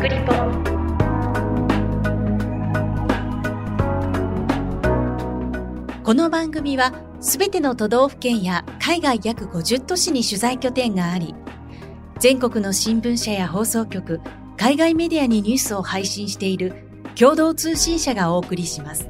クリポこの番組はすべての都道府県や海外約50都市に取材拠点があり全国の新聞社や放送局海外メディアにニュースを配信している共同通信社がお送りします。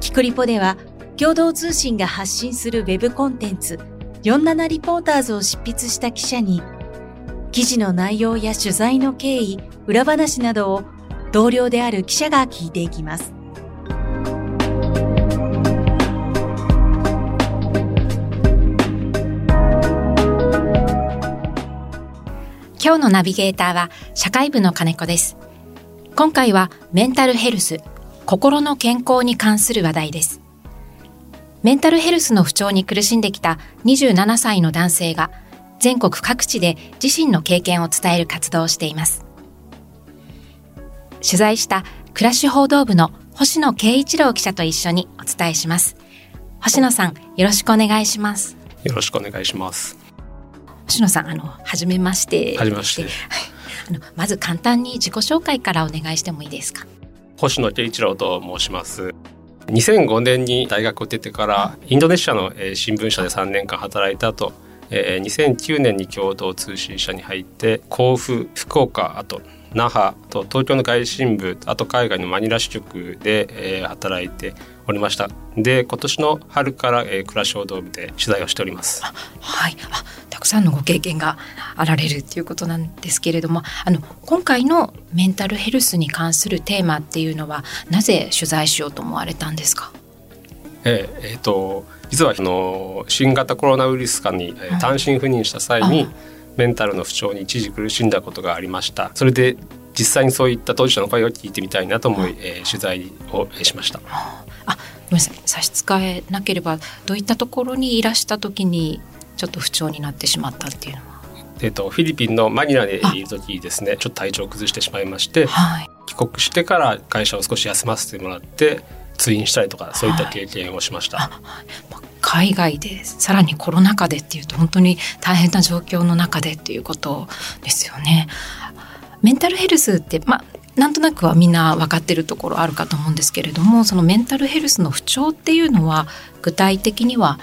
キクリポでは共同通信が発信するウェブコンテンツ47リポーターズを執筆した記者に記事の内容や取材の経緯、裏話などを同僚である記者が聞いていきます。今日のナビゲーターは社会部の金子です。今回はメンタルヘルス、心の健康に関する話題です。メンタルヘルスの不調に苦しんできた27歳の男性が全国各地で自身の経験を伝える活動をしています。取材した暮らし報道部の星野圭一郎記者と一緒にお伝えします。星野さん、よろしくお願いします。よろしくお願いします。星野さん、あの、はじめまして。はじめまして。あの、まず簡単に自己紹介からお願いしてもいいですか？星野圭一郎と申します。2005年に大学を出てからインドネシアの新聞社で3年間働いた後えー、2009年に共同通信社に入って甲府福岡あと那覇と東京の外信部あと海外のマニラ支局で、えー、働いておりました。で今年の春から、えー、暮らし報道部で取材をしております。はい。あたくさんのご経験があられるということなんですけれどもあの今回のメンタルヘルスに関するテーマっていうのはなぜ取材しようと思われたんですか？えー、えー、と実はあの新型コロナウイルス禍に単身赴任した際にメンタルの不調に一時苦しんだことがありました。それで実際にそういった当事者の声を聞いてみたいなと思い、えー、取材をしました。あごめんなさい。差し支えなければどういったところにいらした時にちょっと不調になってしまったっていうのは。えーと、フィリピンのマニラにいる時ですね。ちょっと体調を崩してしまいまして、はい、帰国してから会社を少し休ませてもらって通院したりとかそういった経験をしました。はい、海外でさらにコロナ禍でっていうと本当に大変な状況の中でっていうことですよね。メンタルヘルスってまあなんとなくはみんな分かってるところあるかと思うんですけれどもそのメンタルヘルスの不調っていうのは具体的には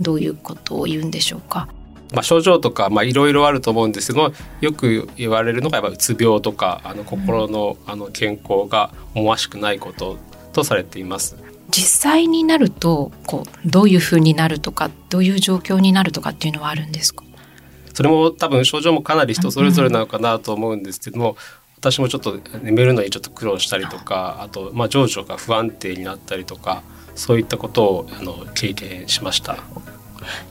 どういうことを言うんでしょうか？まあ、症状とかいろいろあると思うんですけどもよく言われるのがやっぱうつ病とかあの心のあの健康が思わしくないこととされています。実際になるとこうどういうふうになるとかどういう状況になるとかっていうのはあるんですか？それも多分症状もかなり人それぞれなのかなと思うんですけども、うん、私もちょっと眠るのにちょっと苦労したりとかあとまあ情緒が不安定になったりとかそういったことをあの経験しました。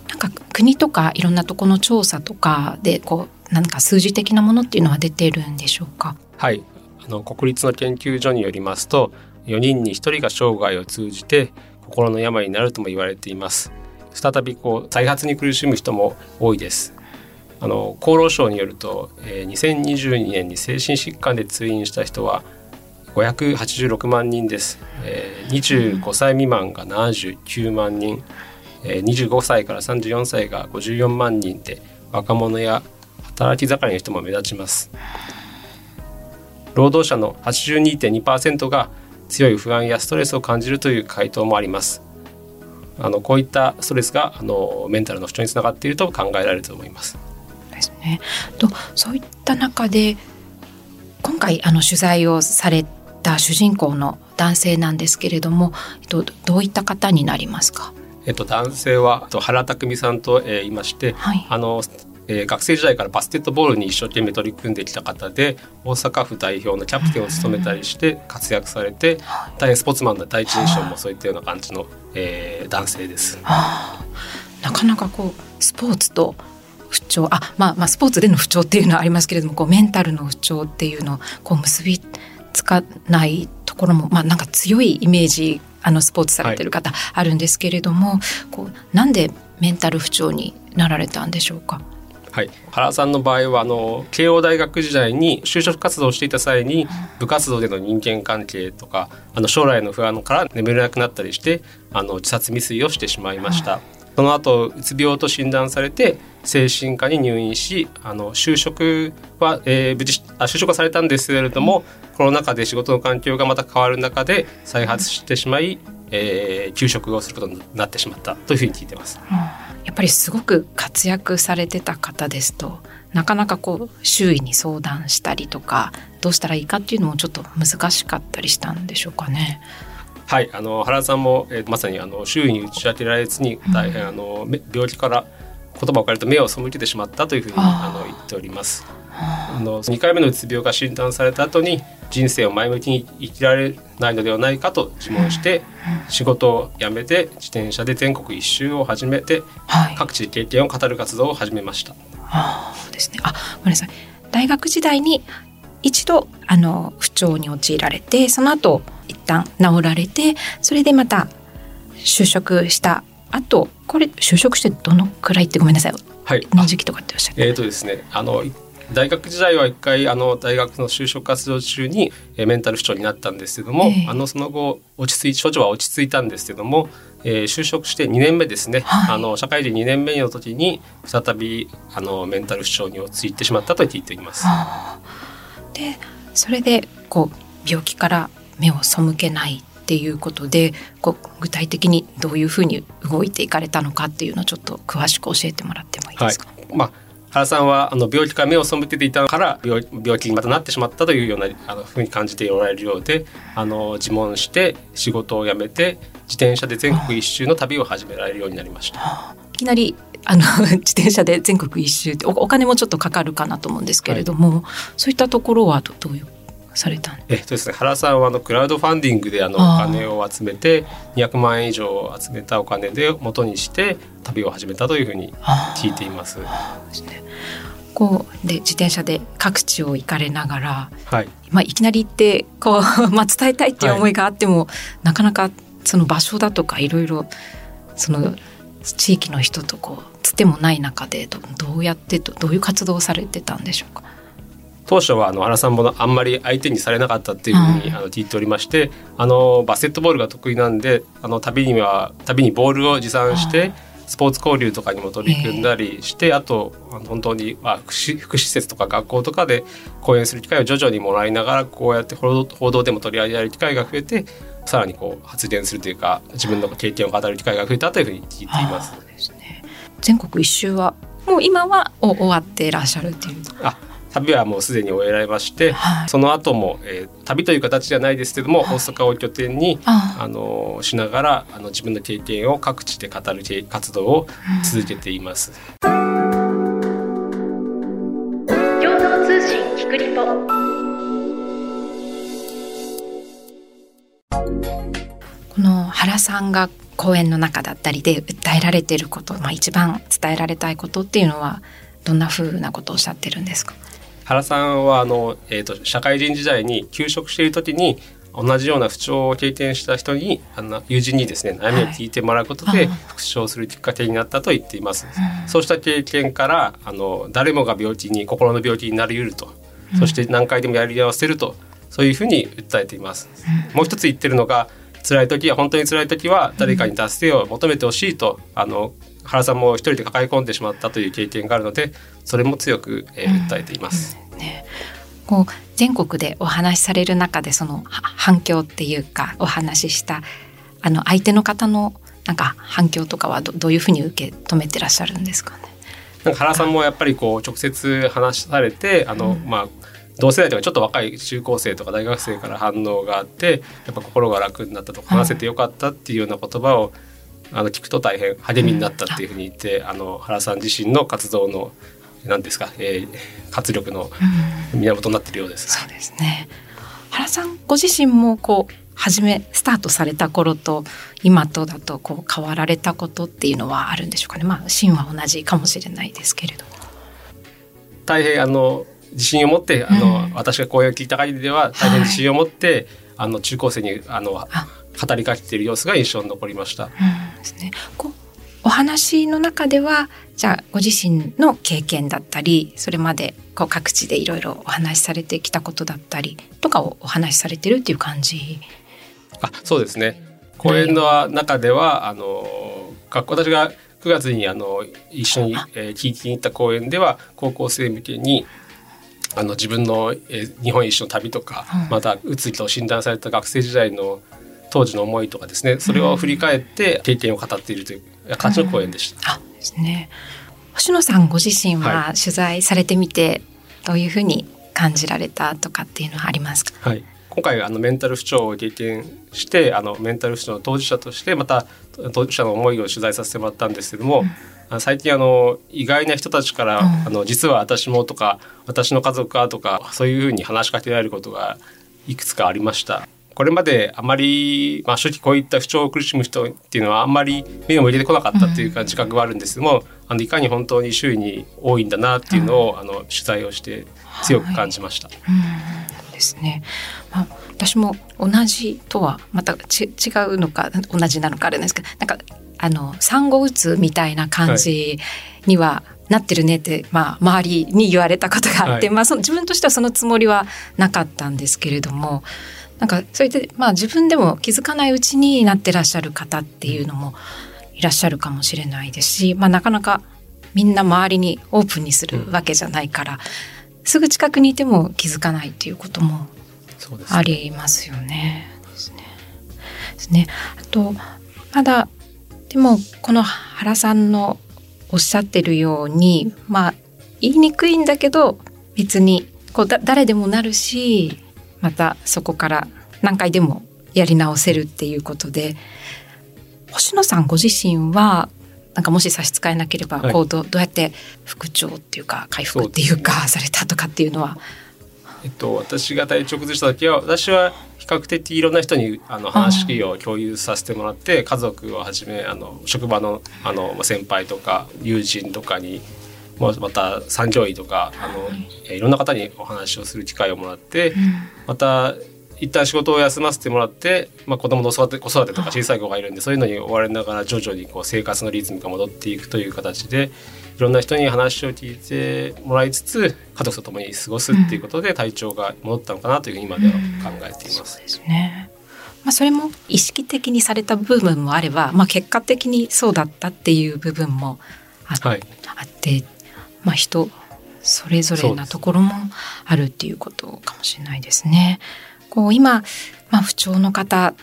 なんか国とかいろんなところの調査とかでこう何か数字的なものっていうのは出てるんでしょうか？はいあの国立の研究所によりますと4人に1人が生涯を通じて心の病になるとも言われています。再びこう再発に苦しむ人も多いです。あの厚労省によると、えー、2022年に精神疾患で通院した人は586万人です、えー、25歳未満が79万人、えー、25歳から34歳が54万人で若者や働き盛りの人も目立ちます。労働者の82.2%が強い不安やストレスを感じるという回答もあります。あのこういったストレスがあのメンタルの不調につながっていると考えられると思います。ですね。とそういった中で今回あの取材をされた主人公の男性なんですけれども、えっと、どういった方になりますか？えっと、男性は原拓さんと、えー、言いまして、はい、あのえー、学生時代からバスケットボールに一生懸命取り組んできた方で大阪府代表のキャプテンを務めたりして活躍されて大変スポーツマンの第一印象もそういったような感じの、えー、男性です。なかなかこうスポーツと不調あ、まあ、まあスポーツでの不調っていうのはありますけれどもこうメンタルの不調っていうのをこう結びつかないところも、まあ、なんか強いイメージあのスポーツされてる方あるんですけれども、はい、こうなんでメンタル不調になられたんでしょうか？はい、原さんの場合はあの慶応大学時代に就職活動をしていた際に部活動での人間関係とかあの将来の不安から眠れなくなったりしてあの自殺未遂をしてしまいました。その後うつ病と診断されて精神科に入院しあの就職は、えー、無事あ就職はされたんですけれども、コロナ禍で仕事の環境がまた変わる中で再発してしまい、えー、休職をすることになってしまったというふうに聞いてます。うん、やっぱりすごく活躍されてた方ですとなかなかこう周囲に相談したりとかどうしたらいいかっていうのもちょっと難しかったりしたんでしょうかね。はい、あの原田さんも、えー、まさにあの周囲に打ち明けられずに大変、うん、あの病気から言葉を変えると目を背けてしまったというふうにあの言っております。あの2回目のうつ病が診断された後に人生を前向きに生きられないのではないかと自問して仕事を辞めて自転車で全国一周を始めて、各地経験を語る活動を始めました。あですね。あ、ごめんなさい。大学時代に一度あの不調に陥られて、その後一旦治られて、それでまた就職した後、これ就職してどのくらいってごめんなさい。はい。の時期とかっておっしゃって。えっ、ー、とですね。あの大学時代は一回あの大学の就職活動中にえメンタル不調になったんですけども、えー、あのその後落ち着い症状は落ち着いたんですけども、えー、就職して2年目ですね、はい、あの社会人2年目の時に再びあのメンタル不調に陥ってしまったと聞いています。でそれでこう病気から目を背けないっていうことでこう具体的にどういうふうに動いていかれたのかっていうのをちょっと詳しく教えてもらってもいいですか？はい、まあ原さんはあの病気から目を背けていたから病病気にまたなってしまったというようなあのふうに感じておられるようであの自問して仕事を辞めて自転車で全国一周の旅を始められるようになりました。いきなりあの 自転車で全国一周ってお金もちょっとかかるかなと思うんですけれども、はい、そういったところはどういうされたえっとですね。原さんはあのクラウドファンディングであのお金を集めて200万円以上集めたお金で元にして旅を始めたというふうに聞いています。こうで自転車で各地を行かれながら、はい。まあ、いきなり行ってこう、まあ、伝えたいっていう思いがあっても、はい、なかなかその場所だとかいろいろその地域の人とこうつてもない中でどどうやってどどういう活動をされてたんでしょうか？当初はあの原さんもあんまり相手にされなかったっていうふうにあの聞いておりましてあのバスケットボールが得意なんであの旅には旅にボールを持参してスポーツ交流とかにも取り組んだりして、あと本当に、まあ、福祉福祉施設とか学校とかで講演する機会を徐々にもらいながらこうやって報道でも取り上げられる機会が増えてさらにこう発言するというか自分の経験を語る機会が増えたというふうに聞いています。ね、全国一周はもう今は終わっていらっしゃるっていう。あ旅はもうすでに終えられまして、はい、その後も、えー、旅という形じゃないですけども、はい、大阪を拠点にあのしながらあの自分の経験を各地で語る活動を続けています。共同通信キクリポ。この原さんが講演の中だったりで訴えられていること、まあ、一番伝えられたいことっていうのはどんなふうなことをおっしゃってるんですか？原さんはあの、えーと、社会人時代に休職している時に同じような不調を経験した人にあの友人にですね悩みを聞いてもらうことで復唱するきっかけになったと言っています。そうした経験からあの誰もが病気に心の病気になりうると、そして何回でもやり合わせると。そういうふうに訴えています。もう一つ言ってるのが辛い時は本当に辛い時は誰かに助けを求めてほしいとあの原さんも一人で抱え込んでしまったという経験があるのでそれも強く、えー、訴えています。うん。ね、こう全国でお話しされる中でその反響っていうかお話ししたあの相手の方のなんか反響とかはどどういうふうに受け止めてらっしゃるんですかね？なんか原さんもやっぱりこう直接話されてあの、うん、まあ同世代とかちょっと若い中高生とか大学生から反応があってやっぱ心が楽になったとか話せてよかったっていうような言葉をあの聞くと大変励みになったっていうふうに言って、うん、あの原さん自身の活動の何ですか、えー、活力の源になっているようです。そうですね。原さんご自身もこう初めスタートされた頃と今とだとこう変わられたことっていうのはあるんでしょうかね。まあ芯は同じかもしれないですけれど大変あの自信を持ってあの、うん、私が声を聞いた限りでは大変自信を持って、はい、あの中高生にあの語りかけている様子が印象に残りました。うんですね、お話の中ではじゃあご自身の経験だったりそれまでこう各地でいろいろお話しされてきたことだったりとかをお話しされてるっていう感じ？あそうですね。講演の中ではあの私が9月にあの一緒に、えー、聞きに行った講演では高校生向けにあの自分の、えー、日本一周の旅とか、うん、またうつと診断された学生時代の当時の思いとかですねそれを振り返って経験を語っているという感じの講演でした。うん、ですね。星野さんご自身は取材されてみて、どういうふうに感じられたとかっていうのはありますか、はい、今回あのメンタル不調を経験してあのメンタル不調の当事者としてまた当事者の思いを取材させてもらったんですけども、うん、最近あの意外な人たちから、うん、あの実は私もとか私の家族はとかそういうふうに話しかけられることがいくつかありました。これまであまり、まあ、正直こういった不調を苦しむ人っていうのはあんまり目を向けてこなかったっていうか自覚はあるんですけども、うん、あのいかに本当に周囲に多いんだなっていうのを、うん、あの取材をして強く感じました。はい。うん、ですね、まあ、私も同じとはまたち違うのか同じなのかあれなんですけどなんかあの産後うつみたいな感じには、なってるねって、まあ、周りに言われたことがあって、はい、まあ、その自分としてはそのつもりはなかったんですけれどもなんかそれで、まあ、自分でも気づかないうちになってらっしゃる方っていうのもいらっしゃるかもしれないですし、まあ、なかなかみんな周りにオープンにするわけじゃないから、すぐ近くにいても気づかないっていうこともありますよね。ですね。ですね。あとまだでもこの原さんのおっしゃってるようにまあ言いにくいんだけど別にこうだ誰でもなるしまたそこから何回でもやり直せるっていうことで星野さんご自身はなんかもし差し支えなければ、こうどどうやって復調っていうか回復っていうかされたとかっていうのは？えっと、私が体調崩した時は私は比較的いろんな人にあの話を共有させてもらって家族をはじめあの職場のあの先輩とか友人とかにまた産業医とかあの、はい、いろんな方にお話をする機会をもらって、うん、また一旦仕事を休ませてもらって、まあ、子供の子育て子育てとか小さい子がいるんでそういうのに追われながら徐々にこう生活のリズムが戻っていくという形でいろんな人に話を聞いてもらいつつ家族と共に過ごすっていうことで体調が戻ったのかなというふうに今では考えています。うん、ですね。まあ、それも意識的にされた部分もあれば、まあ、結果的にそうだったっていう部分もあはい、あってまあ、人それぞれなところもあるっていうことかもしれないですね。こう今、まあ、不調の方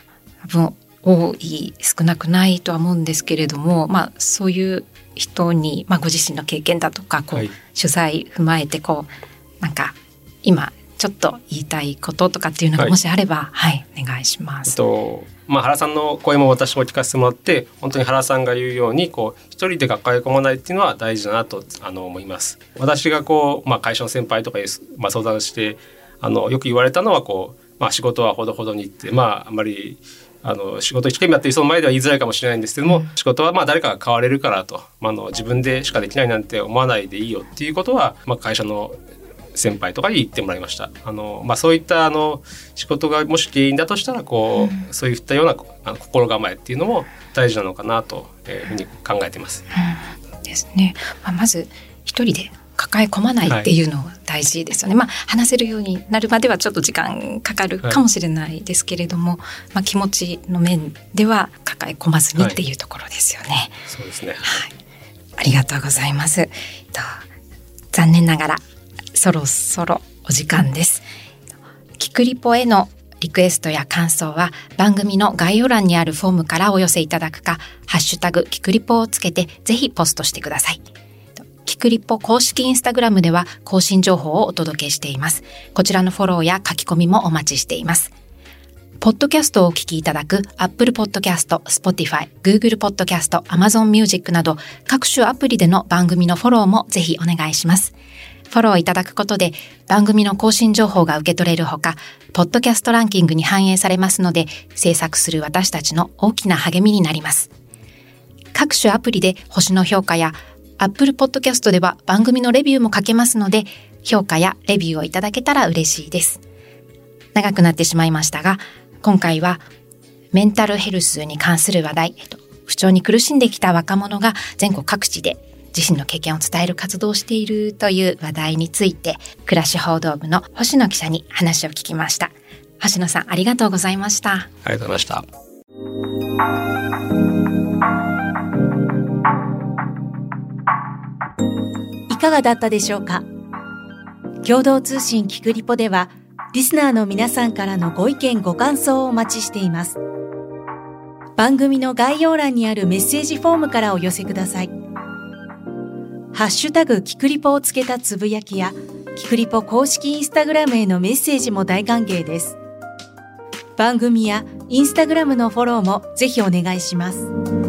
多分多い少なくないとは思うんですけれども、まあ、そういう人に、まあ、ご自身の経験だとかこう、はい、取材踏まえてこうなんか今ちょっと言いたいこととかっていうのがもしあれば、はい、はい、お願いします。とまあ、原さんの声も私も聞かせてもらって本当に原さんが言うようにこう一人で抱え込まないっていうのは大事だなとあの思います。私がこう、まあ、会社の先輩とかに、まあ、相談してあのよく言われたのはこう、まあ、仕事はほどほどにってまああんまりあの仕事一生懸命やってる人の前では言いづらいかもしれないんですけども、うん、仕事はまあ誰かが変われるからと、まあ、の自分でしかできないなんて思わないでいいよっていうことは、まあ、会社の先輩とかに言ってもらいました。あのまあ、そういったあの仕事がもし原因だとしたらこう、うん、そういったようなあの心構えっていうのも大事なのかなというふうに考えています。うん、ですね。まあ、まず一人で抱え込まないっていうの大事ですよね、はい、まあ話せるようになるまではちょっと時間かかるかもしれないですけれども、はい、まあ気持ちの面では抱え込まずにっていうところですよね。はい、そうですね。はい。ありがとうございます。と残念ながらそろそろお時間です。キクリポへのリクエストや感想は番組の概要欄にあるフォームからお寄せいただくか、ハッシュタグキクリポをつけてぜひポストしてください。キクリポ公式インスタグラムでは更新情報をお届けしています。こちらのフォローや書き込みもお待ちしています。ポッドキャストをお聞きいただく Apple Podcast、Spotify、Google Podcast、Amazon Music など各種アプリでの番組のフォローもぜひお願いします。フォローいただくことで番組の更新情報が受け取れるほか、ポッドキャストランキングに反映されますので、制作する私たちの大きな励みになります。各種アプリで星の評価や Apple Podcast では番組のレビューも書けますので、評価やレビューをいただけたら嬉しいです。長くなってしまいましたが、今回はメンタルヘルスに関する話題、不調に苦しんできた若者が全国各地で自身の経験を伝える活動をしているという話題について、暮らし報道部の星野記者に話を聞きました。星野さん、ありがとうございました。ありがとうございました。かがだったでしょうか？共同通信キクリポではリスナーの皆さんからのご意見ご感想をお待ちしています番組の概要欄にあるメッセージフォームからお寄せくださいハッシュタグキクリポをつけたつぶやきやキクリポ公式インスタグラムへのメッセージも大歓迎です番組やインスタグラムのフォローもぜひお願いします。